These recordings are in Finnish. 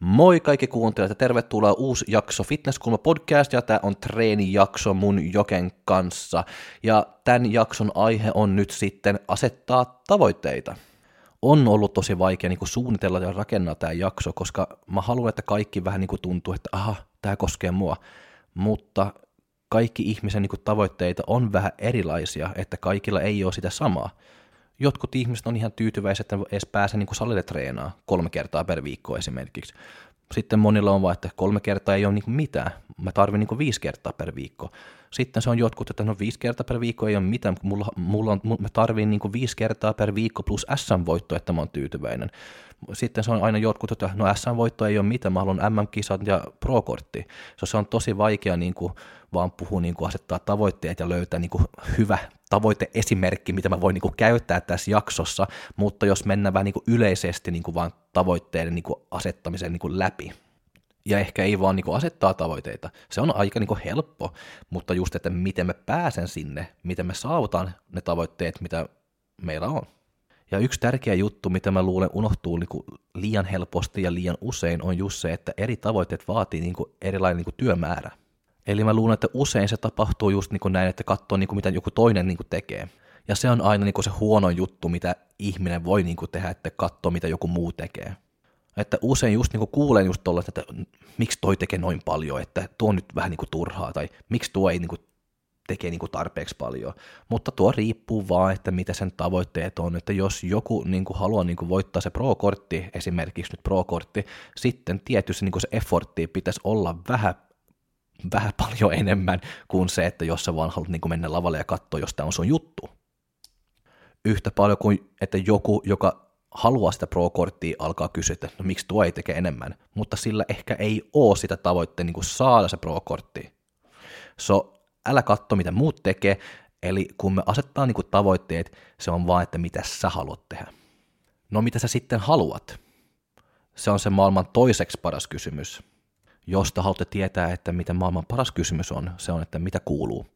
Moi kaikki kuuntelijat ja tervetuloa uusi jakso Fitnesskulma podcast ja tämä on treenijakso mun Joken kanssa. Ja tämän jakson aihe on nyt sitten asettaa tavoitteita. On ollut tosi vaikea niin kuin suunnitella ja rakennaa tämä jakso, koska mä haluan, että kaikki vähän niin kuin tuntuu, että aha, tämä koskee mua. Mutta kaikki ihmisen niin kuin tavoitteita on vähän erilaisia, että kaikilla ei ole sitä samaa jotkut ihmiset on ihan tyytyväisiä, että edes pääsee niin salille treenaa kolme kertaa per viikko esimerkiksi. Sitten monilla on vaan, että kolme kertaa ei ole niin mitään. Mä tarvin niin viisi kertaa per viikko. Sitten se on jotkut, että no viisi kertaa per viikko ei ole mitään, mulla, mulla on, mä tarvin niin viisi kertaa per viikko plus SM-voitto, että mä oon tyytyväinen. Sitten se on aina jotkut, että no SM-voitto ei ole mitään, mä haluan MM-kisat ja pro-kortti. Se on tosi vaikea niin kuin, vaan puhua, niin kuin asettaa tavoitteet ja löytää niin kuin, hyvä tavoiteesimerkki, mitä mä voin niin kuin, käyttää tässä jaksossa, mutta jos mennään vähän niin kuin, yleisesti niin kuin, vaan tavoitteiden niin kuin, asettamisen niin kuin, läpi, ja ehkä ei vaan niin kuin asettaa tavoitteita. Se on aika niin kuin helppo, mutta just, että miten me pääsen sinne, miten me saavutaan ne tavoitteet, mitä meillä on. Ja yksi tärkeä juttu, mitä mä luulen unohtuu niin kuin liian helposti ja liian usein, on just se, että eri tavoitteet vaatii niin kuin erilainen niin kuin työmäärä. Eli mä luulen, että usein se tapahtuu just niin kuin näin, että katsoo niin kuin mitä joku toinen niin kuin tekee. Ja se on aina niin kuin se huono juttu, mitä ihminen voi niin kuin tehdä, että katsoo mitä joku muu tekee. Että usein just niin kuulen just tolle, että miksi toi tekee noin paljon, että tuo on nyt vähän niin turhaa, tai miksi tuo ei niin tekee niin tarpeeksi paljon. Mutta tuo riippuu vaan, että mitä sen tavoitteet on. Että jos joku niin kuin haluaa niin kuin voittaa se pro-kortti, esimerkiksi nyt pro-kortti, sitten tietysti niin kuin se effortti pitäisi olla vähän vähän paljon enemmän kuin se, että jos sä vaan haluat niin mennä lavalle ja katsoa, jos tämä on sun juttu. Yhtä paljon kuin, että joku, joka haluaa sitä pro-korttia, alkaa kysyä, että no miksi tuo ei teke enemmän, mutta sillä ehkä ei ole sitä tavoitteen niin saada se pro-kortti. So, älä katso, mitä muut tekee, eli kun me asettaa niin tavoitteet, se on vaan, että mitä sä haluat tehdä. No mitä sä sitten haluat? Se on se maailman toiseksi paras kysymys. Jos te haluatte tietää, että mitä maailman paras kysymys on, se on, että mitä kuuluu.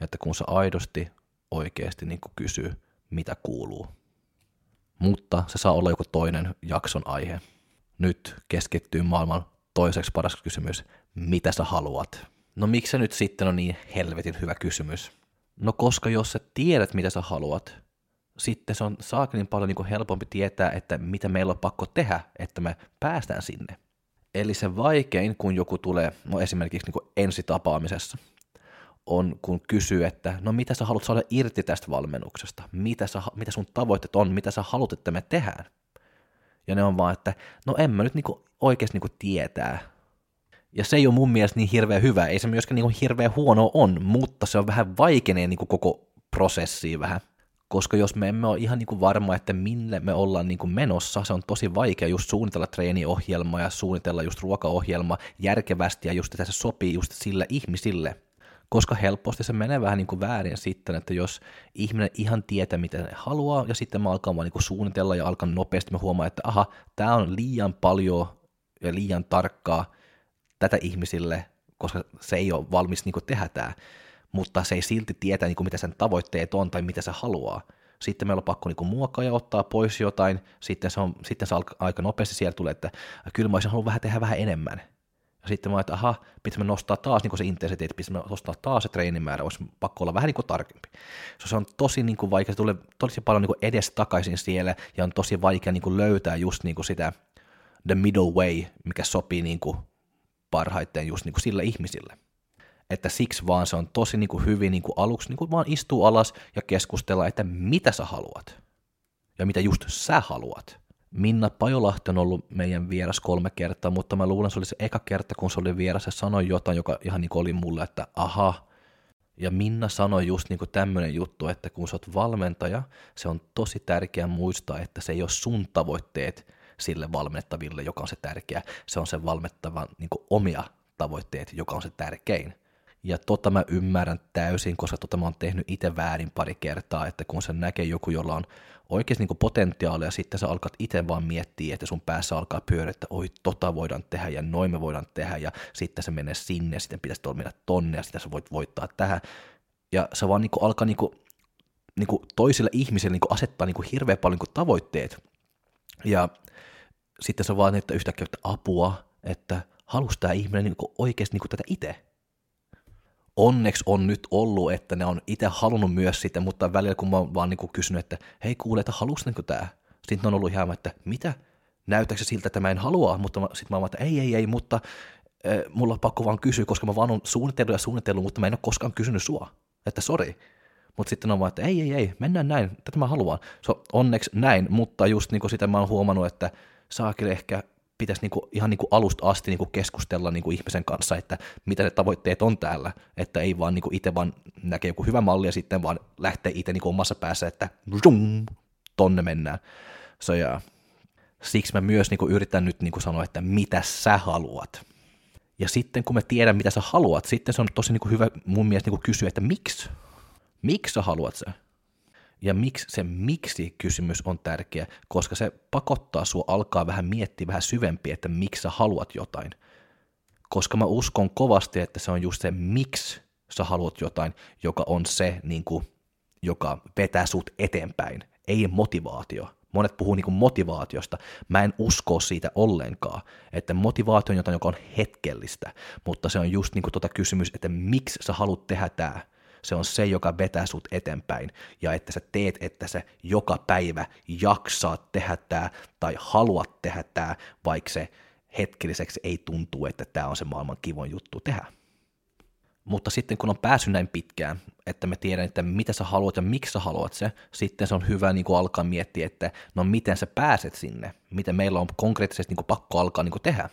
Että kun sä aidosti, oikeasti niin kysyy, mitä kuuluu. Mutta se saa olla joku toinen jakson aihe. Nyt keskittyy maailman toiseksi paras kysymys, mitä sä haluat. No miksi se nyt sitten on niin helvetin hyvä kysymys? No koska jos sä tiedät, mitä sä haluat, sitten se on saakelin paljon niin helpompi tietää, että mitä meillä on pakko tehdä, että me päästään sinne. Eli se vaikein, kun joku tulee, no esimerkiksi niin ensitapaamisessa, on kun kysyy, että no mitä sä haluat saada irti tästä valmennuksesta, mitä, sä, mitä sun tavoitteet on, mitä sä haluat, että me tehdään. Ja ne on vaan, että no en mä nyt niinku oikeasti niinku tietää. Ja se ei ole mun mielestä niin hirveän hyvä, ei se myöskään niinku hirveän huono on, mutta se on vähän vaikenee niinku koko prosessi vähän koska jos me emme ole ihan niin kuin varma, että minne me ollaan niin kuin menossa, se on tosi vaikea just suunnitella treeniohjelma ja suunnitella just ruokaohjelma järkevästi ja just että se sopii just sille ihmisille. Koska helposti se menee vähän niin kuin väärin sitten, että jos ihminen ihan tietää, mitä ne haluaa, ja sitten mä alkaa vaan niin kuin suunnitella ja alkan nopeasti, mä huomaan, että aha, tämä on liian paljon ja liian tarkkaa tätä ihmisille, koska se ei ole valmis niin kuin tehdä tämä mutta se ei silti tietä, niin kuin mitä sen tavoitteet on tai mitä se haluaa. Sitten meillä on pakko niin muokkaa ja ottaa pois jotain, sitten se, on, sitten se aika nopeasti siellä tulee, että kyllä mä olisin halunnut vähän tehdä vähän enemmän. Ja sitten mä että aha, pitäisi nostaa taas niin se intensiteetti, pitäisi nostaa taas se treenimäärä, olisi pakko olla vähän niin kuin tarkempi. Se on tosi niin kuin vaikea, se tulee tosi paljon niin edes takaisin siellä, ja on tosi vaikea niin kuin löytää just niin kuin sitä the middle way, mikä sopii niin kuin parhaiten just niin kuin sillä ihmisille että siksi vaan se on tosi niin kuin hyvin niin kuin aluksi niin kuin vaan istuu alas ja keskustella, että mitä sä haluat ja mitä just sä haluat. Minna Pajolahti on ollut meidän vieras kolme kertaa, mutta mä luulen, että se oli se eka kerta, kun se oli vieras ja sanoi jotain, joka ihan niin oli mulle, että aha. Ja Minna sanoi just niin tämmöinen juttu, että kun sä oot valmentaja, se on tosi tärkeää muistaa, että se ei ole sun tavoitteet sille valmennettaville, joka on se tärkeä. Se on se valmettavan niin omia tavoitteet, joka on se tärkein. Ja tota mä ymmärrän täysin, koska tota mä oon tehnyt itse väärin pari kertaa, että kun se näkee joku, jolla on oikeasti niin potentiaalia, sitten sä alkat itse vaan miettiä, että sun päässä alkaa pyöriä, että oi, tota voidaan tehdä, ja noin me voidaan tehdä, ja sitten se menee sinne, ja sitten pitäisi mennä tonne, ja sitten sä voit voittaa tähän. Ja se vaan niin alkaa niin kuin, niin kuin toisille ihmisille niin asettaa niin hirveän paljon niin tavoitteet. Ja sitten se vaan, että yhtäkkiä että apua, että halusi tämä ihminen niin oikeasti niin tätä itse onneksi on nyt ollut, että ne on itse halunnut myös sitä, mutta välillä kun mä oon vaan niin kysynyt, että hei kuule, että halusinko tämä? Sitten on ollut ihan, että mitä? Näyttääkö siltä, että mä en halua? Mutta sitten mä oon että ei, ei, ei, mutta äh, mulla on pakko vaan kysyä, koska mä vaan on suunnitellut ja suunnitellut, mutta mä en ole koskaan kysynyt sua. Että sori. Mutta sitten on vaan, että ei, ei, ei, mennään näin, tätä mä haluan. So, onneksi näin, mutta just niin kuin sitä mä oon huomannut, että saakin ehkä pitäisi niinku, ihan niinku alusta asti niinku keskustella niinku ihmisen kanssa, että mitä ne tavoitteet on täällä, että ei vaan niinku itse vaan näkee joku hyvä malli ja sitten vaan lähtee itse niinku omassa päässä, että zoom, tonne mennään. So, ja siksi mä myös niinku yritän nyt niinku sanoa, että mitä sä haluat. Ja sitten kun mä tiedän, mitä sä haluat, sitten se on tosi niinku hyvä mun mielestä niinku kysyä, että miksi? Miksi sä haluat se? Ja miksi se miksi-kysymys on tärkeä, koska se pakottaa sua alkaa vähän miettiä vähän syvempi, että miksi sä haluat jotain. Koska mä uskon kovasti, että se on just se miksi sä haluat jotain, joka on se, niin kuin, joka vetää sut eteenpäin, ei motivaatio. Monet puhuu niin motivaatiosta. Mä en usko siitä ollenkaan, että motivaatio on jotain, joka on hetkellistä, mutta se on just niin kuin tota kysymys, että miksi sä haluat tehdä tämä se on se, joka vetää sut eteenpäin. Ja että sä teet, että sä joka päivä jaksaat tehdä tämä tai haluat tehdä tämä, vaikka se hetkelliseksi ei tuntuu, että tämä on se maailman kivon juttu tehdä. Mutta sitten kun on päässyt näin pitkään, että me tiedän, että mitä sä haluat ja miksi sä haluat se, sitten se on hyvä niin kuin alkaa miettiä, että no miten sä pääset sinne, miten meillä on konkreettisesti niin kuin pakko alkaa niin kuin tehdä.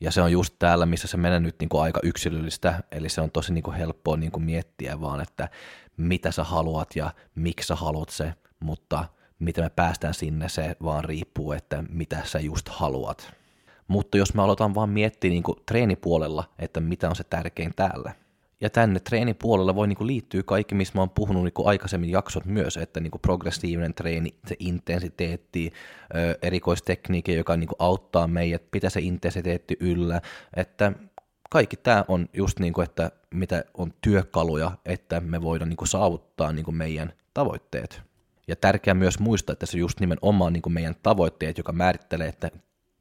Ja se on just täällä, missä se menee nyt niin kuin aika yksilöllistä, eli se on tosi niin kuin helppoa niin kuin miettiä vaan, että mitä sä haluat ja miksi sä haluat se, mutta miten me päästään sinne, se vaan riippuu, että mitä sä just haluat. Mutta jos mä aloitan vaan miettiä niin kuin treenipuolella, että mitä on se tärkein täällä – ja tänne treenipuolella voi niin liittyä kaikki, missä mä oon puhunut niin aikaisemmin jaksot myös, että niin progressiivinen treeni, se intensiteetti, erikoistekniikka, joka niin auttaa meidät, pitää se intensiteetti yllä, että kaikki tämä on just niin kuin, että mitä on työkaluja, että me voidaan niin kuin saavuttaa niin kuin meidän tavoitteet. Ja tärkeää myös muistaa, että se just nimenomaan niin kuin meidän tavoitteet, joka määrittelee, että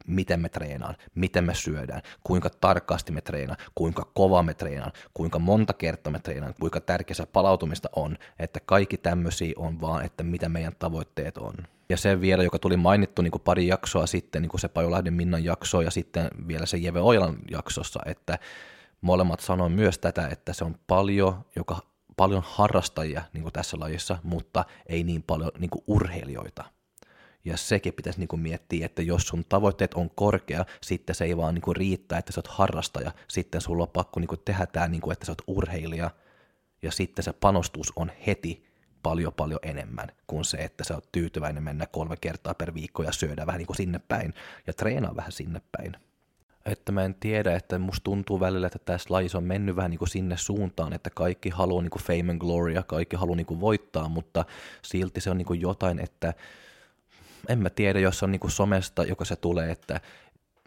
miten me treenaan, miten me syödään, kuinka tarkasti me treenaan, kuinka kova me treenaan, kuinka monta kertaa me treenaan, kuinka tärkeä palautumista on, että kaikki tämmöisiä on vaan, että mitä meidän tavoitteet on. Ja se vielä, joka tuli mainittu niin kuin pari jaksoa sitten, niin kuin se Pajolahden Minnan jakso ja sitten vielä se Jeve Oilan jaksossa, että molemmat sanoivat myös tätä, että se on paljon, joka, paljon harrastajia niin kuin tässä lajissa, mutta ei niin paljon niin kuin urheilijoita. Ja sekin pitäisi niin kuin miettiä, että jos sun tavoitteet on korkea, sitten se ei vaan niin kuin riittää, että sä oot harrastaja. Sitten sulla on pakko niin kuin tehdä tämä, niin kuin, että sä oot urheilija. Ja sitten se panostus on heti paljon paljon enemmän kuin se, että sä oot tyytyväinen mennä kolme kertaa per viikko ja syödä vähän niin kuin sinne päin ja treenaa vähän sinne päin. Että mä en tiedä, että musta tuntuu välillä, että tässä lajissa on mennyt vähän niin kuin sinne suuntaan, että kaikki haluaa niin kuin fame and glory ja kaikki haluaa niin kuin voittaa, mutta silti se on niin kuin jotain, että en mä tiedä, jos on niinku somesta, joka se tulee, että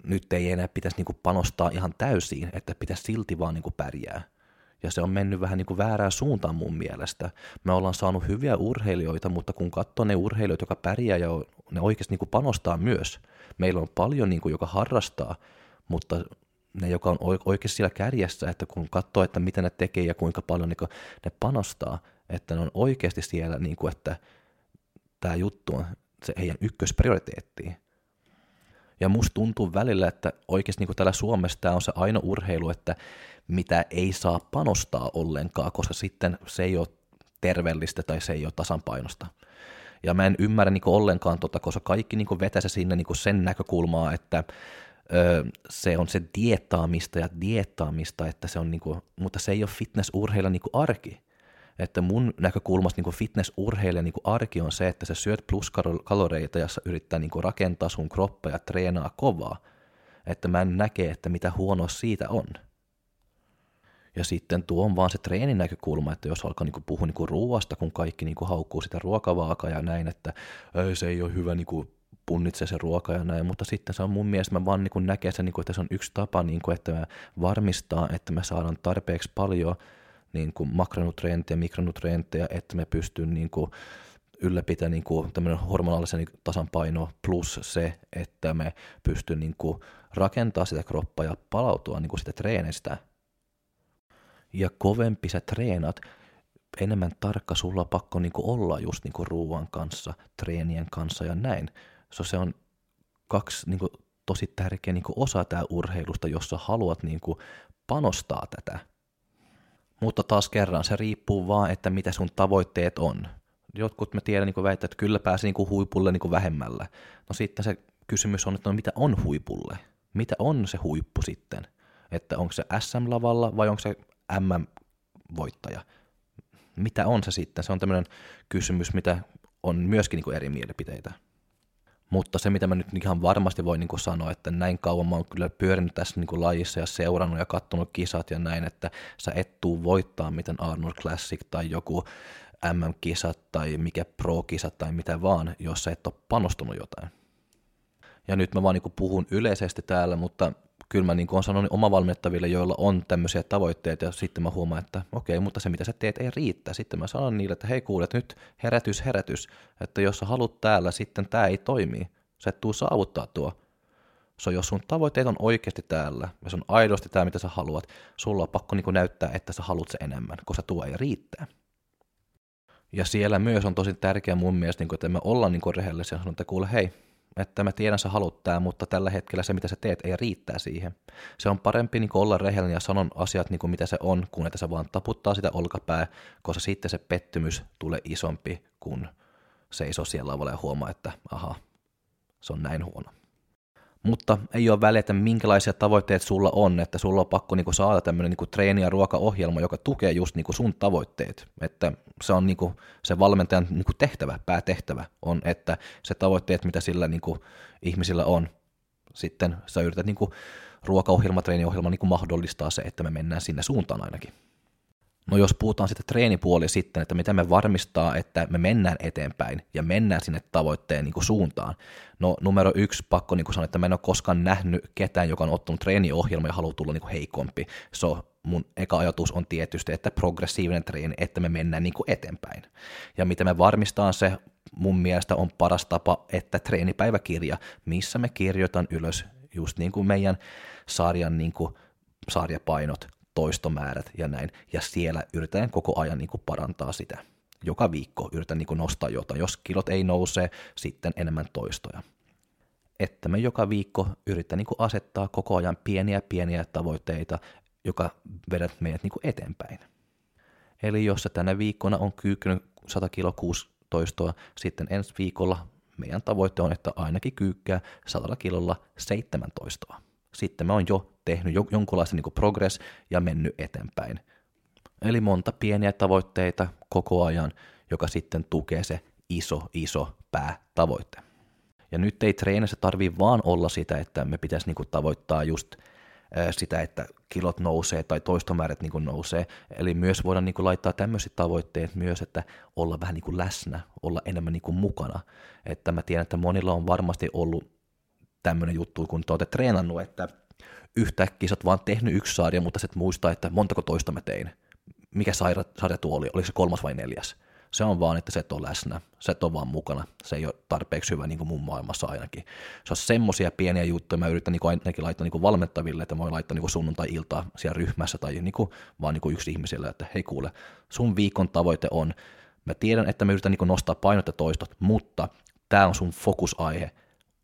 nyt ei enää pitäisi niinku panostaa ihan täysin, että pitäisi silti vaan niinku pärjää. Ja se on mennyt vähän niinku väärään suuntaan mun mielestä. Me ollaan saanut hyviä urheilijoita, mutta kun katsoo ne urheilijoita, jotka pärjää ja ne oikeasti niinku panostaa myös. Meillä on paljon, niinku, joka harrastaa, mutta ne, joka on oikeasti siellä kärjessä, että kun katsoo, että mitä ne tekee ja kuinka paljon niin ne panostaa, että ne on oikeasti siellä, niin kuin, että tämä juttu on se heidän ykkösprioriteettiin. Ja musta tuntuu välillä, että oikeasti niin täällä Suomessa tämä on se ainoa urheilu, että mitä ei saa panostaa ollenkaan, koska sitten se ei ole terveellistä tai se ei ole tasapainosta. Ja mä en ymmärrä niin ollenkaan tota, koska kaikki niin vetää se sinne niin sen näkökulmaa, että ö, se on se diettaamista ja diettaamista, että se on niin kuin, mutta se ei ole fitnessurheilla niin arki että mun näkökulmasta niin fitnessurheilija niin arki on se, että sä syöt pluskaloreita ja sä yrittää niin rakentaa sun kroppa ja treenaa kovaa. Että mä en näke, että mitä huonoa siitä on. Ja sitten tuo on vaan se treenin näkökulma, että jos alkaa niinku puhua niinku ruoasta, kun kaikki niinku haukkuu sitä ruokavaakaa ja näin, että ei, se ei ole hyvä niinku punnitsee se ruoka ja näin, mutta sitten se on mun mielestä, mä vaan niin näkee sen, niin että se on yksi tapa, niin kuin, että me varmistaa, että me saadaan tarpeeksi paljon niin kuin makronutrientteja, mikronutrientteja, että me pystyy niin kuin, ylläpitämään niin kuin, tämmöinen hormonaalisen niin tasapaino plus se, että me pystyy niin kuin, rakentaa sitä kroppaa ja palautua niin kuin sitä treenistä. Ja kovempi sä treenat, enemmän tarkka sulla on pakko niin kuin olla just niin kuin ruoan kanssa, treenien kanssa ja näin. So se on kaksi niin kuin, tosi tärkeä niin kuin osa tämä urheilusta, jossa haluat niin kuin, panostaa tätä. Mutta taas kerran se riippuu vaan, että mitä sun tavoitteet on. Jotkut me tiedän niin väittää, että kyllä pääsee niin huipulle niin vähemmällä. No sitten se kysymys on, että no mitä on huipulle? Mitä on se huippu sitten? Että onko se SM-lavalla vai onko se MM-voittaja? Mitä on se sitten? Se on tämmöinen kysymys, mitä on myöskin niin eri mielipiteitä. Mutta se, mitä mä nyt ihan varmasti voin niin sanoa, että näin kauan mä oon kyllä pyörinyt tässä niin lajissa ja seurannut ja katsonut kisat ja näin, että sä et tuu voittaa miten Arnold Classic tai joku MM-kisat tai mikä Pro-kisat tai mitä vaan, jos sä et ole panostunut jotain. Ja nyt mä vaan niin puhun yleisesti täällä, mutta kyllä mä niin kuin olen sanonut omavalmennettaville, joilla on tämmöisiä tavoitteita, ja sitten mä huomaan, että okei, mutta se mitä sä teet ei riitä. Sitten mä sanon niille, että hei kuulet, nyt herätys, herätys, että jos sä haluat täällä, sitten tämä ei toimi. Sä et tuu saavuttaa tuo. So, jos sun tavoitteet on oikeasti täällä, ja se on aidosti tämä, mitä sä haluat, sulla on pakko niin näyttää, että sä haluat se enemmän, koska tuo ei riittää. Ja siellä myös on tosi tärkeää mun mielestä, niin että me ollaan niin rehellisiä ja sanotaan, että kuule, hei, että mä tiedän sä haluat tää, mutta tällä hetkellä se mitä sä teet ei riittää siihen. Se on parempi niin olla rehellinen ja sanon asiat niin kuin mitä se on, kun että se vaan taputtaa sitä olkapää, koska sitten se pettymys tulee isompi, kun seisoo siellä lavalla ja huomaa, että aha, se on näin huono. Mutta ei ole väliä, että minkälaisia tavoitteet sulla on, että sulla on pakko niinku saada tämmöinen niinku treeni- ja ruokaohjelma, joka tukee just niinku sun tavoitteet. Että se on niinku se valmentajan niinku tehtävä, päätehtävä on, että se tavoitteet, mitä sillä niinku ihmisillä on, sitten sä yrität niinku ruokaohjelma, treeniohjelma niinku mahdollistaa se, että me mennään sinne suuntaan ainakin. No jos puhutaan sitten treenipuoli sitten, että miten me varmistaa, että me mennään eteenpäin ja mennään sinne tavoitteen niin kuin suuntaan. No numero yksi, pakko niin kuin sanoa, että mä en ole koskaan nähnyt ketään, joka on ottanut treeniohjelma ja haluaa tulla niin kuin heikompi. So, mun eka ajatus on tietysti, että progressiivinen treeni, että me mennään niin kuin eteenpäin. Ja miten me varmistaa se, mun mielestä on paras tapa, että treenipäiväkirja, missä me kirjoitan ylös just niin kuin meidän sarjan niin kuin sarjapainot, toistomäärät ja näin, ja siellä yritän koko ajan niin kuin parantaa sitä. Joka viikko yritän niin kuin nostaa jotain. Jos kilot ei nouse, sitten enemmän toistoja. Että me joka viikko yritän niin kuin asettaa koko ajan pieniä pieniä tavoitteita, joka vedät meidät niin kuin eteenpäin. Eli jos tänä viikkona on kyykkynyt 100 kilo 6 toistoa, sitten ensi viikolla meidän tavoite on, että ainakin kyykkää 100 kilolla 17. Sitten me on jo tehnyt jonkunlaisen niin progress ja mennyt eteenpäin. Eli monta pieniä tavoitteita koko ajan, joka sitten tukee se iso, iso päätavoite. Ja nyt ei treenissä tarvii vaan olla sitä, että me pitäisi niinku tavoittaa just sitä, että kilot nousee tai toistomäärät niinku nousee. Eli myös voidaan niinku laittaa tämmöiset tavoitteet myös, että olla vähän niinku läsnä, olla enemmän niinku mukana. Että mä tiedän, että monilla on varmasti ollut tämmöinen juttu, kun te olette treenannut, että yhtäkkiä sä oot vaan tehnyt yksi sarja, mutta sä et muista, että montako toista mä tein. Mikä sarja, sarja tuo oli, oliko se kolmas vai neljäs? Se on vaan, että se et ole läsnä, se et ole vaan mukana, se ei ole tarpeeksi hyvä niin kuin mun maailmassa ainakin. Se on semmoisia pieniä juttuja, mä yritän niin kuin ainakin laittaa niin kuin valmettaville, että mä voin laittaa niin sunnuntai-iltaa siellä ryhmässä tai niin kuin, vaan niin kuin yksi ihmiselle, että hei kuule, sun viikon tavoite on, mä tiedän, että mä yritän niin kuin nostaa painot ja toistot, mutta tämä on sun fokusaihe,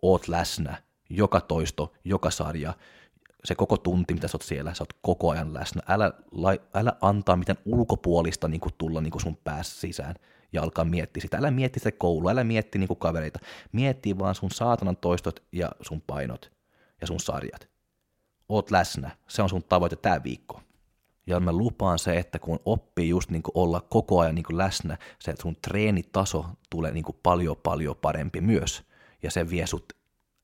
oot läsnä, joka toisto, joka sarja, se koko tunti, mitä sä oot siellä, sä oot koko ajan läsnä. Älä, älä antaa mitään ulkopuolista niin kuin tulla niin kuin sun päässä sisään ja alkaa miettiä sitä. Älä mietti sitä koulua, älä mietti niin kuin kavereita. Mietti vaan sun saatanan toistot ja sun painot ja sun sarjat. Oot läsnä. Se on sun tavoite tämä viikko. Ja mä lupaan se, että kun oppii just niin olla koko ajan niin läsnä, se sun treenitaso tulee niin paljon paljon parempi myös. Ja se vie sut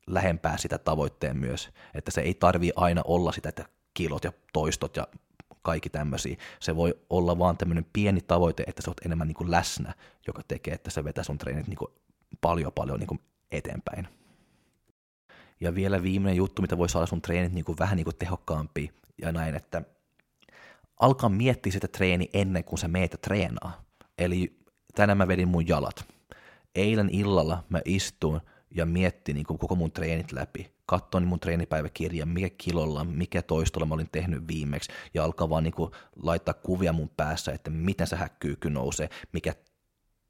lähempää sitä tavoitteen myös, että se ei tarvi aina olla sitä, että kilot ja toistot ja kaikki tämmöisiä. Se voi olla vaan tämmöinen pieni tavoite, että sä oot enemmän niin kuin läsnä, joka tekee, että se vetää sun treenit niin kuin paljon paljon niin kuin eteenpäin. Ja vielä viimeinen juttu, mitä voi saada sun treenit niin kuin vähän niin kuin tehokkaampi ja näin, että alkaa miettiä sitä treeni ennen kuin sä meet treenaa. Eli tänään mä vedin mun jalat. Eilen illalla mä istuin ja miettin niin koko mun treenit läpi. Katsoin mun treenipäiväkirjan, mikä kilolla, mikä toistolla mä olin tehnyt viimeksi, ja alkaa vaan niin laittaa kuvia mun päässä, että miten se häkkyykky nousee, mikä,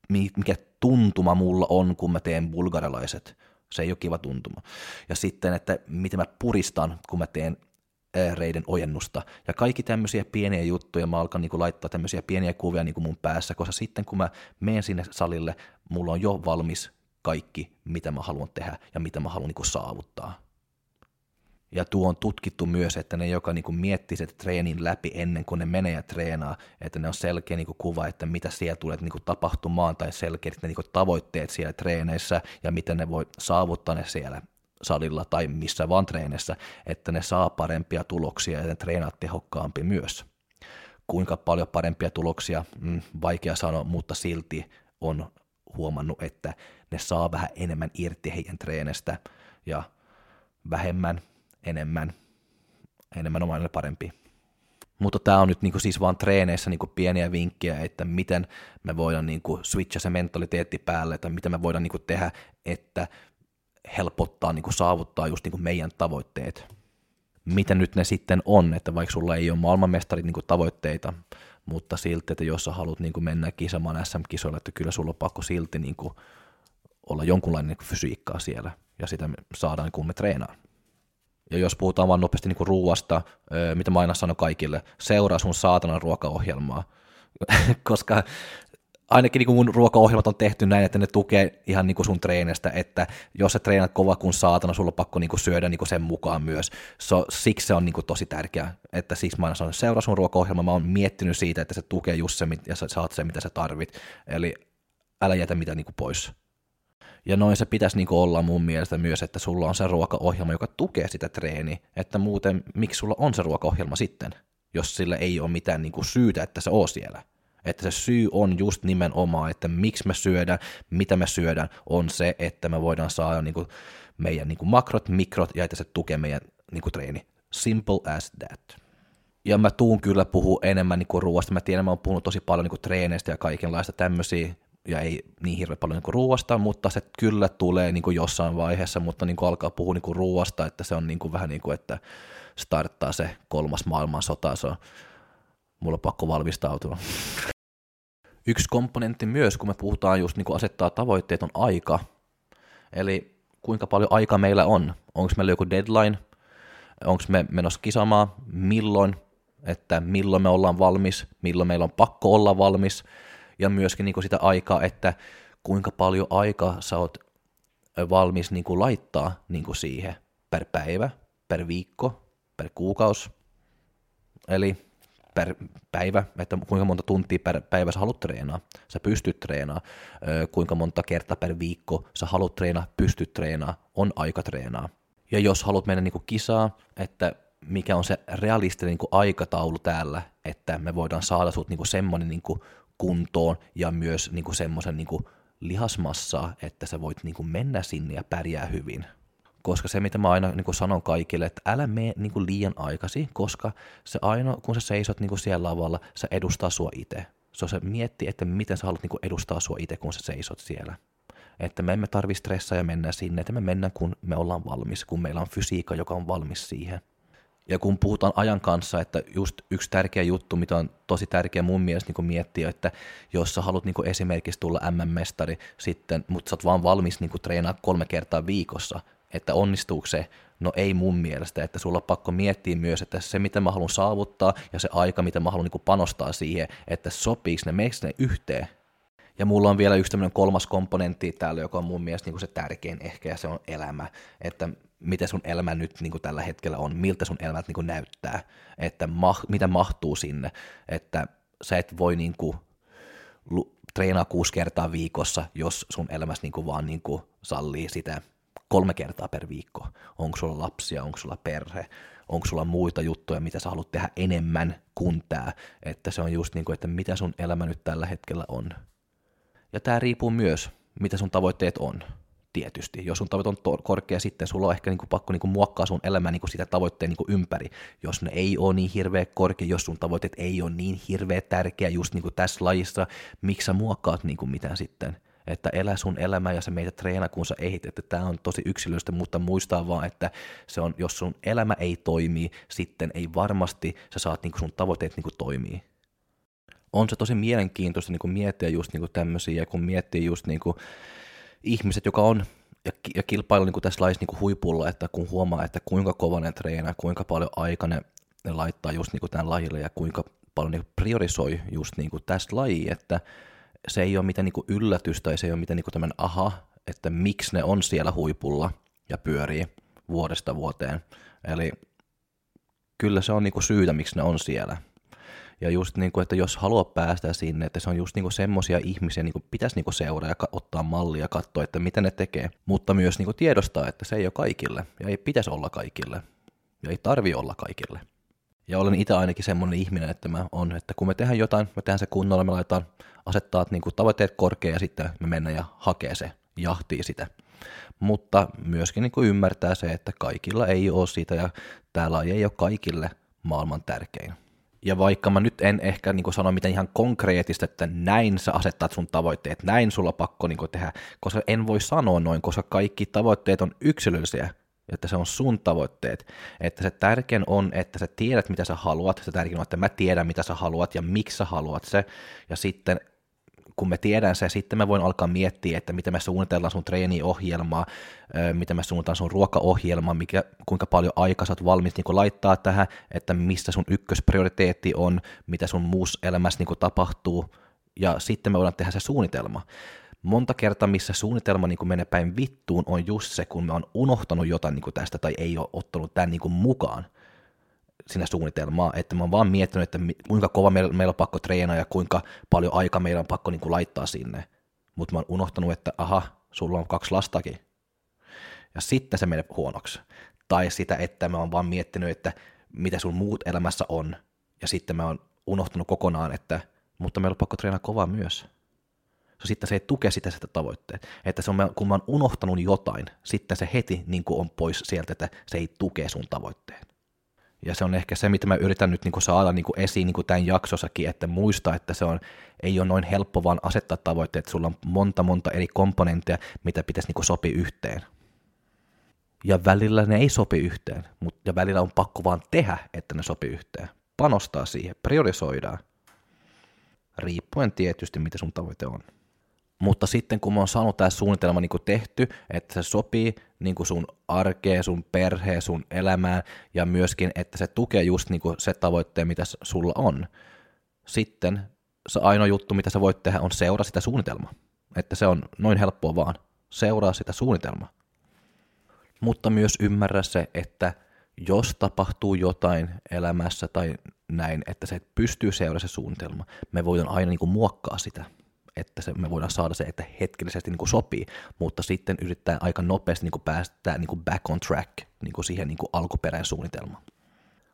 mikä tuntuma mulla on, kun mä teen bulgarilaiset. Se ei ole kiva tuntuma. Ja sitten, että miten mä puristan, kun mä teen reiden ojennusta. Ja kaikki tämmöisiä pieniä juttuja, mä alkan niin laittaa tämmöisiä pieniä kuvia niin mun päässä, koska sitten kun mä menen sinne salille, mulla on jo valmis kaikki, mitä mä haluan tehdä ja mitä mä haluan niin saavuttaa. Ja tuo on tutkittu myös, että ne, joka niin miettii sitä treenin läpi ennen kuin ne menee ja treenaa, että ne on selkeä niin kuva, että mitä siellä tulee niin tapahtumaan tai selkeät ne niin tavoitteet siellä treeneissä ja miten ne voi saavuttaa ne siellä salilla tai missä vaan treenissä, että ne saa parempia tuloksia ja ne treenaa tehokkaampi myös. Kuinka paljon parempia tuloksia, mm, vaikea sanoa, mutta silti on huomannut, että ne saa vähän enemmän irti heidän treenestä ja vähemmän, enemmän, enemmän on aina parempi. Mutta tämä on nyt niinku siis vaan treeneissä niinku pieniä vinkkejä, että miten me voidaan niinku switcha se mentaliteetti päälle, että mitä me voidaan niinku tehdä, että helpottaa niinku saavuttaa just niinku meidän tavoitteet. Mitä nyt ne sitten on, että vaikka sulla ei ole maailmanmestarit niinku tavoitteita, mutta silti, että jos sä haluat niinku mennä kisamaan SM-kisoille, että kyllä sulla on pakko silti niinku olla jonkunlainen niinku fysiikkaa siellä, ja sitä me saadaan, kun me treenaa. Ja jos puhutaan vaan nopeasti niinku ruuasta, mitä mä aina sanon kaikille, seuraa sun saatanan ruokaohjelmaa, koska ainakin niin mun ruokaohjelmat on tehty näin, että ne tukee ihan niin kuin sun treenestä, että jos sä treenat kova kuin saatana, sulla on pakko niin kuin syödä niin kuin sen mukaan myös. So, siksi se on niin kuin tosi tärkeää, että siksi mä aina sanon, seuraa sun ruokaohjelma, mä oon miettinyt siitä, että se tukee just se, ja sä saat sen, mitä sä tarvit. Eli älä jätä mitään niin kuin pois. Ja noin se pitäisi niin olla mun mielestä myös, että sulla on se ruokaohjelma, joka tukee sitä treeniä, että muuten miksi sulla on se ruokaohjelma sitten, jos sillä ei ole mitään niin kuin syytä, että se on siellä. Että se syy on just nimenomaan, että miksi me syödään, mitä me syödään, on se, että me voidaan saada niin kuin meidän niin kuin makrot, mikrot ja että se tukee meidän niin kuin treeni. Simple as that. Ja mä tuun kyllä puhua enemmän niin kuin ruoasta. Mä tiedän, mä oon puhunut tosi paljon niin kuin treeneistä ja kaikenlaista tämmöisiä, ja ei niin hirveän paljon niin kuin ruoasta, mutta se kyllä tulee niin kuin jossain vaiheessa, mutta niin kuin alkaa puhua niin kuin ruoasta, että se on niin kuin vähän niin kuin, että starttaa se kolmas maailmansota, se on, mulla on pakko valmistautua. Yksi komponentti myös, kun me puhutaan just niin kuin asettaa tavoitteet, on aika. Eli kuinka paljon aika meillä on. Onko meillä joku deadline? Onko me menossa kisamaan? Milloin? Että milloin me ollaan valmis? Milloin meillä on pakko olla valmis? Ja myöskin niin kuin sitä aikaa, että kuinka paljon aikaa sä oot valmis niin kuin laittaa niin kuin siihen per päivä, per viikko, per kuukausi. Eli per päivä, että kuinka monta tuntia per päivä sä haluat treenaa, sä pystyt treenaa, kuinka monta kertaa per viikko sä haluat treenaa, pystyt treenaa, on aika treenaa. Ja jos haluat mennä niin kisaa, että mikä on se realistinen niin aikataulu täällä, että me voidaan saada sut niin semmoinen niin kuntoon ja myös niin semmoisen niin lihasmassaa, että sä voit niin mennä sinne ja pärjää hyvin – koska se, mitä mä aina niin kuin sanon kaikille, että älä mene niin kuin liian aikaisin, koska se aina, kun sä seisot niin kuin siellä lavalla, sä edustaa sua itse. Se on se mietti, että miten sä haluat niin kuin edustaa sua itse, kun sä seisot siellä. Että me emme tarvi stressaa ja mennä sinne, että me mennään, kun me ollaan valmis, kun meillä on fysiikka, joka on valmis siihen. Ja kun puhutaan ajan kanssa, että just yksi tärkeä juttu, mitä on tosi tärkeä mun mielestä niin miettiä, että jos sä haluat niin esimerkiksi tulla MM-mestari sitten, mutta sä oot vaan valmis niin treenaa kolme kertaa viikossa, että onnistuuko se, no ei mun mielestä, että sulla on pakko miettiä myös, että se mitä mä haluan saavuttaa ja se aika, mitä mä haluan niin panostaa siihen, että sopiiko ne, meikö ne yhteen. Ja mulla on vielä yksi tämmöinen kolmas komponentti täällä, joka on mun mielestä niin se tärkein ehkä, ja se on elämä. Että miten sun elämä nyt niin kuin tällä hetkellä on, miltä sun elämät niin kuin näyttää, että ma- mitä mahtuu sinne, että sä et voi niin kuin, treenaa kuusi kertaa viikossa, jos sun elämässä niin kuin vaan niin kuin sallii sitä kolme kertaa per viikko. Onko sulla lapsia, onko sulla perhe, onko sulla muita juttuja, mitä sä haluat tehdä enemmän kuin tämä. Että se on just niin kuin, että mitä sun elämä nyt tällä hetkellä on. Ja tämä riippuu myös, mitä sun tavoitteet on tietysti. Jos sun tavoite on to- korkea, sitten sulla on ehkä niinku pakko niinku muokkaa sun elämää niinku sitä tavoitteen niinku ympäri. Jos ne ei ole niin hirveä korkea, jos sun tavoitteet ei ole niin hirveä tärkeä just niinku tässä lajissa, miksi sä muokkaat niinku mitään sitten? Että elä sun elämää ja se meitä treena, kun sä ehit. Että tämä on tosi yksilöistä, mutta muistaa vaan, että se on, jos sun elämä ei toimi, sitten ei varmasti sä saat niinku sun tavoitteet niinku toimii. On se tosi mielenkiintoista niinku miettiä just niinku tämmöisiä, ja kun miettii just niinku, ihmiset, joka on ja, ja kilpailu niin kuin tässä lajissa niin kuin huipulla, että kun huomaa, että kuinka kova ne treenaa, kuinka paljon aika ne, ne laittaa just niin kuin tämän lajille ja kuinka paljon ne priorisoi just niin kuin tästä lajia, että se ei ole mitään niin yllätystä tai se ei ole mitään niin tämän aha, että miksi ne on siellä huipulla ja pyörii vuodesta vuoteen. Eli kyllä se on niin kuin syytä, miksi ne on siellä. Ja just niin kuin, että jos haluaa päästä sinne, että se on just niin kuin semmoisia ihmisiä, niin kuin pitäisi niin kuin seuraa ja ottaa mallia ja katsoa, että mitä ne tekee. Mutta myös niin kuin tiedostaa, että se ei ole kaikille ja ei pitäisi olla kaikille ja ei tarvi olla kaikille. Ja olen itse ainakin semmoinen ihminen, että mä on, että kun me tehdään jotain, me tehdään se kunnolla, me laitetaan asettaa niin kuin tavoitteet korkeaa ja sitten me mennään ja hakee se, jahtii sitä. Mutta myöskin niin kuin ymmärtää se, että kaikilla ei ole sitä ja täällä ei ole kaikille maailman tärkein. Ja vaikka mä nyt en ehkä niin sano mitään ihan konkreettista, että näin sä asettat sun tavoitteet, näin sulla pakko niin tehdä, koska en voi sanoa noin, koska kaikki tavoitteet on yksilöllisiä, että se on sun tavoitteet. Että se tärkein on, että sä tiedät, mitä sä haluat, se tärkein on, että mä tiedän, mitä sä haluat ja miksi sä haluat se, ja sitten kun me tiedän se, sitten mä voin alkaa miettiä, että miten me suunnitellaan sun treeniohjelmaa, miten me suunnitellaan sun ruokaohjelmaa, mikä, kuinka paljon aikaa sä oot valmis niin laittaa tähän, että missä sun ykkösprioriteetti on, mitä sun muussa elämässä niin tapahtuu, ja sitten me voidaan tehdä se suunnitelma. Monta kertaa, missä suunnitelma niin menee päin vittuun, on just se, kun me on unohtanut jotain niin tästä tai ei ole ottanut tämän niin mukaan sinä suunnitelmaa, että mä oon vaan miettinyt, että kuinka kova meillä, on pakko treenaa ja kuinka paljon aikaa meillä on pakko niin laittaa sinne. Mutta mä oon unohtanut, että aha, sulla on kaksi lastakin. Ja sitten se menee huonoksi. Tai sitä, että mä oon vaan miettinyt, että mitä sun muut elämässä on. Ja sitten mä oon unohtanut kokonaan, että mutta meillä on pakko treenaa kovaa myös. So, sitten se ei tuke sitä, sitä tavoitteet. Että se on, kun mä oon unohtanut jotain, sitten se heti niin on pois sieltä, että se ei tukee sun tavoitteen. Ja se on ehkä se, mitä mä yritän nyt niin kuin saada niin kuin esiin niin kuin tämän jaksossakin, että muista, että se on, ei ole noin helppo vaan asettaa tavoitteet, sulla on monta monta eri komponentteja, mitä pitäisi niin kuin sopia yhteen. Ja välillä ne ei sopi yhteen, mutta ja välillä on pakko vaan tehdä, että ne sopii yhteen. Panostaa siihen, priorisoidaan. Riippuen tietysti, mitä sun tavoite on. Mutta sitten kun mä oon saanut tämä suunnitelma niin kuin tehty, että se sopii niin kuin sun arkeen, sun perheen, sun elämään ja myöskin, että se tukee just niin kuin se tavoitteen, mitä sulla on. Sitten se ainoa juttu, mitä sä voit tehdä, on seuraa sitä suunnitelmaa. Että se on noin helppoa vaan. Seuraa sitä suunnitelmaa. Mutta myös ymmärrä se, että jos tapahtuu jotain elämässä tai näin, että se pystyy seuraamaan se suunnitelma, me voidaan aina niin kuin muokkaa sitä että se, me voidaan saada se, että hetkellisesti niin kuin sopii, mutta sitten yrittää aika nopeasti niin kuin päästä niin kuin back on track niin kuin siihen niin kuin alkuperäinen suunnitelma.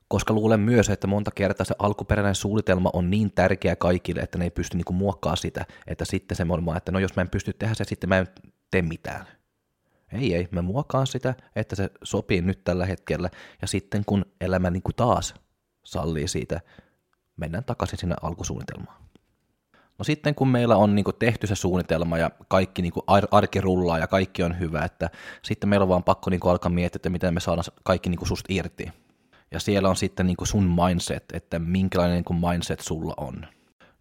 Koska luulen myös, että monta kertaa se alkuperäinen suunnitelma on niin tärkeä kaikille, että ne ei pysty niin kuin muokkaa sitä, että sitten se on että no jos mä en pysty tehdä se, sitten mä en tee mitään. Ei, ei, mä muokkaan sitä, että se sopii nyt tällä hetkellä, ja sitten kun elämä niin kuin taas sallii siitä, mennään takaisin sinne alkusuunnitelmaan. No sitten kun meillä on niin kuin tehty se suunnitelma ja kaikki niin kuin arki rullaa ja kaikki on hyvä, että sitten meillä on vaan pakko niin kuin alkaa miettiä, että miten me saadaan kaikki niin kuin susta irti. Ja siellä on sitten niin kuin sun mindset, että minkälainen niin kuin mindset sulla on.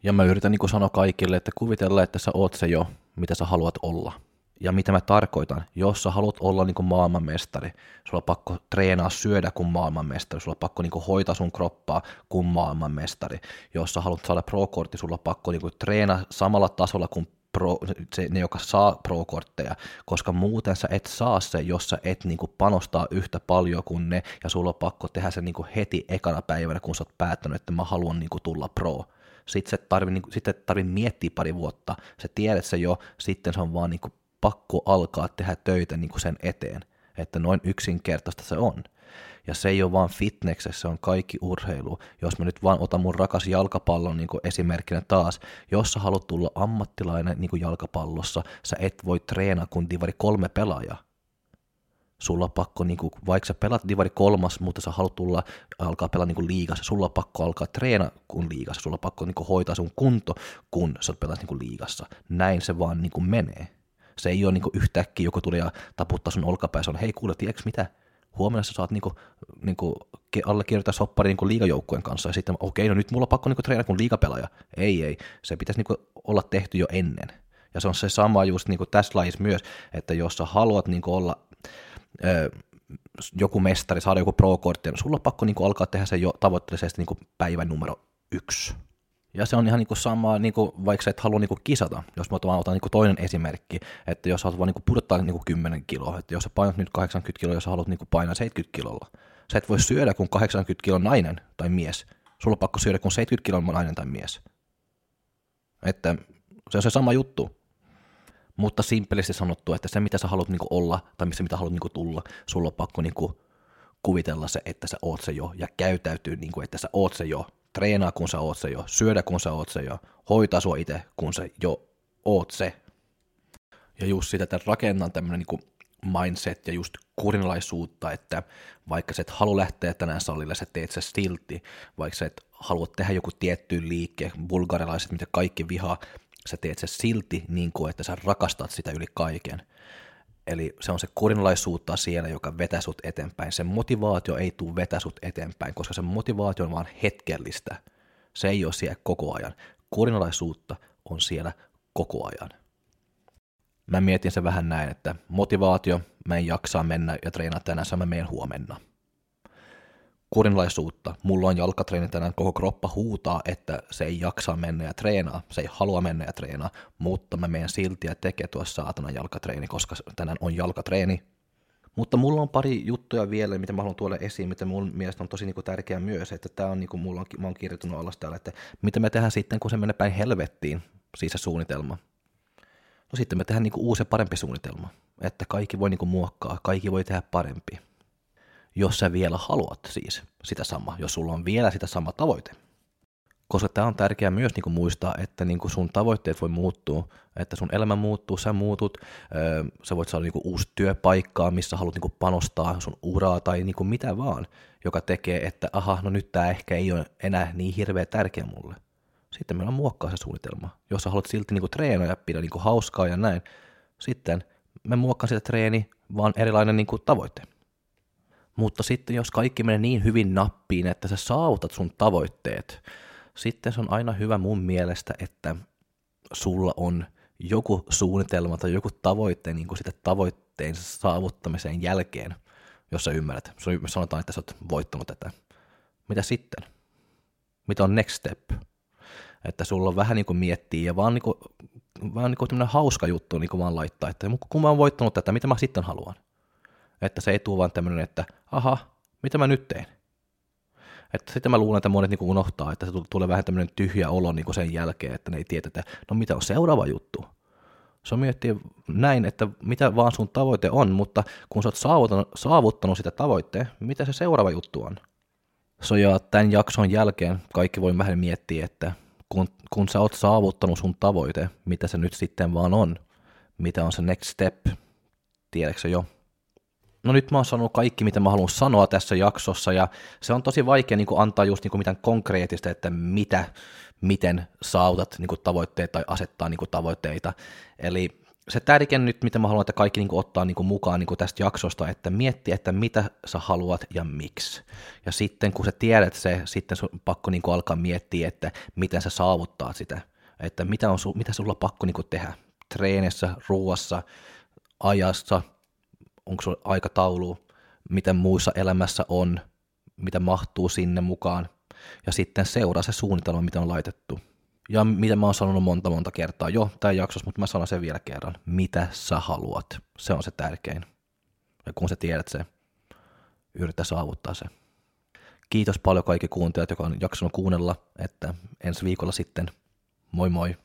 Ja mä yritän niin kuin sanoa kaikille, että kuvitella, että sä oot se jo, mitä sä haluat olla ja mitä mä tarkoitan, jos sä haluat olla niin kuin maailmanmestari, sulla on pakko treenaa syödä kuin maailmanmestari, sulla on pakko niin kuin hoitaa sun kroppaa kuin maailmanmestari, jos sä haluat saada pro-kortti, sulla on pakko niin kuin treenaa samalla tasolla kuin pro, se, ne, joka saa pro-kortteja, koska muuten sä et saa se, jos sä et niin kuin panostaa yhtä paljon kuin ne, ja sulla on pakko tehdä se niin kuin heti ekana päivänä, kun sä oot päättänyt, että mä haluan niin kuin tulla pro. Sitten se tarvii, niin, sitten tarvii miettiä pari vuotta, sä tiedät se jo, sitten se on vaan niin kuin pakko alkaa tehdä töitä niin kuin sen eteen, että noin yksinkertaista se on. Ja se ei ole vaan fitneksessä, se on kaikki urheilu. Jos mä nyt vaan otan mun rakas jalkapallon niin kuin esimerkkinä taas, jos sä haluat tulla ammattilainen niin kuin jalkapallossa, sä et voi treenaa kuin divari kolme pelaajaa. Sulla on pakko, niin kuin, vaikka sä pelat divari kolmas, mutta sä haluat tulla, alkaa pelaa niin liigassa, sulla on pakko alkaa treena kuin liigassa, sulla on pakko niin kuin, hoitaa sun kunto, kun sä pelat niin liigassa. Näin se vaan niin kuin, menee. Se ei ole niin yhtäkkiä joku tulee ja taputtaa sun olkapäässä, on hei kuule, tiedätkö mitä, huomenna sä saat niinku, niinku allekirjoittaa soppari niinku liigajoukkueen kanssa, ja sitten okei, okay, no nyt mulla on pakko niinku treenata kuin liigapelaaja. Ei, ei, se pitäisi niinku olla tehty jo ennen. Ja se on se sama just niinku tässä lajissa myös, että jos sä haluat niinku olla ö, joku mestari, saada joku pro-kortti, niin sulla on pakko niinku alkaa tehdä se jo tavoitteellisesti niinku päivän numero yksi. Ja se on ihan niinku sama, niinku, vaikka sä et halua niinku kisata, jos mä otan niinku toinen esimerkki, että jos haluat vaan niinku pudottaa niinku 10 kiloa, että jos sä painat nyt 80 kiloa, jos sä haluat niinku painaa 70 kilolla, sä et voi syödä kuin 80 kilon nainen tai mies. Sulla on pakko syödä kuin 70 kilon nainen tai mies. Että se on se sama juttu. Mutta simppelisti sanottu, että se mitä sä haluat niinku olla tai missä mitä haluat niinku tulla, sulla on pakko niinku kuvitella se, että sä oot se jo ja käytäytyy niin kuin, että sä oot se jo treenaa kun sä oot se jo, syödä kun sä oot se jo, hoitaa sua itse kun sä jo oot se. Ja just sitä, että rakennan tämmöinen niin mindset ja just kurinalaisuutta, että vaikka sä et halua lähteä tänään salille, sä teet se silti, vaikka sä et halua tehdä joku tietty liike, bulgarilaiset, mitä kaikki vihaa, sä teet se silti niin kuin, että sä rakastat sitä yli kaiken. Eli se on se kurinalaisuutta siellä, joka vetää sut eteenpäin. Se motivaatio ei tule vetää sut eteenpäin, koska se motivaatio on vaan hetkellistä. Se ei ole siellä koko ajan. Kurinalaisuutta on siellä koko ajan. Mä mietin se vähän näin, että motivaatio, mä en jaksaa mennä ja treenata tänään, mä menen huomenna kurinlaisuutta. Mulla on jalkatreeni tänään, koko kroppa huutaa, että se ei jaksa mennä ja treenaa, se ei halua mennä ja treenaa, mutta mä menen silti ja tekee tuossa saatana jalkatreeni, koska tänään on jalkatreeni. Mutta mulla on pari juttuja vielä, mitä mä haluan tuoda esiin, mitä mun mielestä on tosi niinku tärkeää myös, että tämä on, niinku, mulla on, mä oon kirjoittanut alas täällä, että mitä me tehdään sitten, kun se menee päin helvettiin, siis se suunnitelma. No sitten me tehdään niinku uusi ja parempi suunnitelma, että kaikki voi niinku muokkaa, kaikki voi tehdä parempi jos sä vielä haluat siis sitä samaa, jos sulla on vielä sitä sama tavoite. Koska tämä on tärkeää myös niin kuin muistaa, että niin kuin sun tavoitteet voi muuttua, että sun elämä muuttuu, sä muutut, öö, sä voit saada niin kuin uusi työpaikkaa, missä haluat niin kuin panostaa sun uraa tai niin kuin mitä vaan, joka tekee, että aha, no nyt tämä ehkä ei ole enää niin hirveä tärkeä mulle. Sitten meillä on muokkaa se suunnitelma. Jos sä haluat silti niin kuin treenaa ja pidä niin kuin hauskaa ja näin, sitten me muokkaan sitä treeni, vaan erilainen niin kuin tavoite. Mutta sitten jos kaikki menee niin hyvin nappiin, että sä saavutat sun tavoitteet, sitten se on aina hyvä mun mielestä, että sulla on joku suunnitelma tai joku tavoite niin kuin sitä tavoitteen saavuttamisen jälkeen, jos sä ymmärrät. Me sanotaan, että sä oot voittanut tätä. Mitä sitten? Mitä on next step? Että sulla on vähän niin kuin miettiä ja vaan, niin kuin, vaan niin kuin hauska juttu niin kuin vaan laittaa, että kun mä oon voittanut tätä, mitä mä sitten haluan? Että se ei tule vaan tämmöinen, että aha, mitä mä nyt teen? Että sitten mä luulen, että monet niin unohtaa, että se tulee vähän tämmöinen tyhjä olo niin sen jälkeen, että ne ei tiedä, että no mitä on seuraava juttu. Se on miettiä näin, että mitä vaan sun tavoite on, mutta kun sä oot saavuttanut, saavuttanut sitä tavoitteen, mitä se seuraava juttu on? So ja tämän jakson jälkeen kaikki voi vähän miettiä, että kun, kun sä oot saavuttanut sun tavoite, mitä se nyt sitten vaan on, mitä on se next step, tiedätkö jo? No nyt mä oon sanonut kaikki, mitä mä haluan sanoa tässä jaksossa, ja se on tosi vaikea niin kuin antaa just niin kuin mitään konkreettista, että mitä, miten saavutat niin kuin tavoitteet tai asettaa niin kuin tavoitteita. Eli se tärkein nyt, mitä mä haluan, että kaikki niin kuin ottaa niin kuin mukaan niin kuin tästä jaksosta, että miettiä, että mitä sä haluat ja miksi. Ja sitten kun sä tiedät se, sitten sun pakko niin kuin alkaa miettiä, että miten sä saavuttaa sitä. Että mitä, on, mitä sulla on pakko niin kuin tehdä treenissä, ruuassa, ajassa, onko sulla aikataulu, miten muissa elämässä on, mitä mahtuu sinne mukaan, ja sitten seuraa se suunnitelma, mitä on laitettu. Ja mitä mä oon sanonut monta monta kertaa jo tämä jaksossa, mutta mä sanon sen vielä kerran. Mitä sä haluat? Se on se tärkein. Ja kun sä tiedät se, yritä saavuttaa se. Kiitos paljon kaikki kuuntelijat, jotka on jaksanut kuunnella, että ensi viikolla sitten moi moi.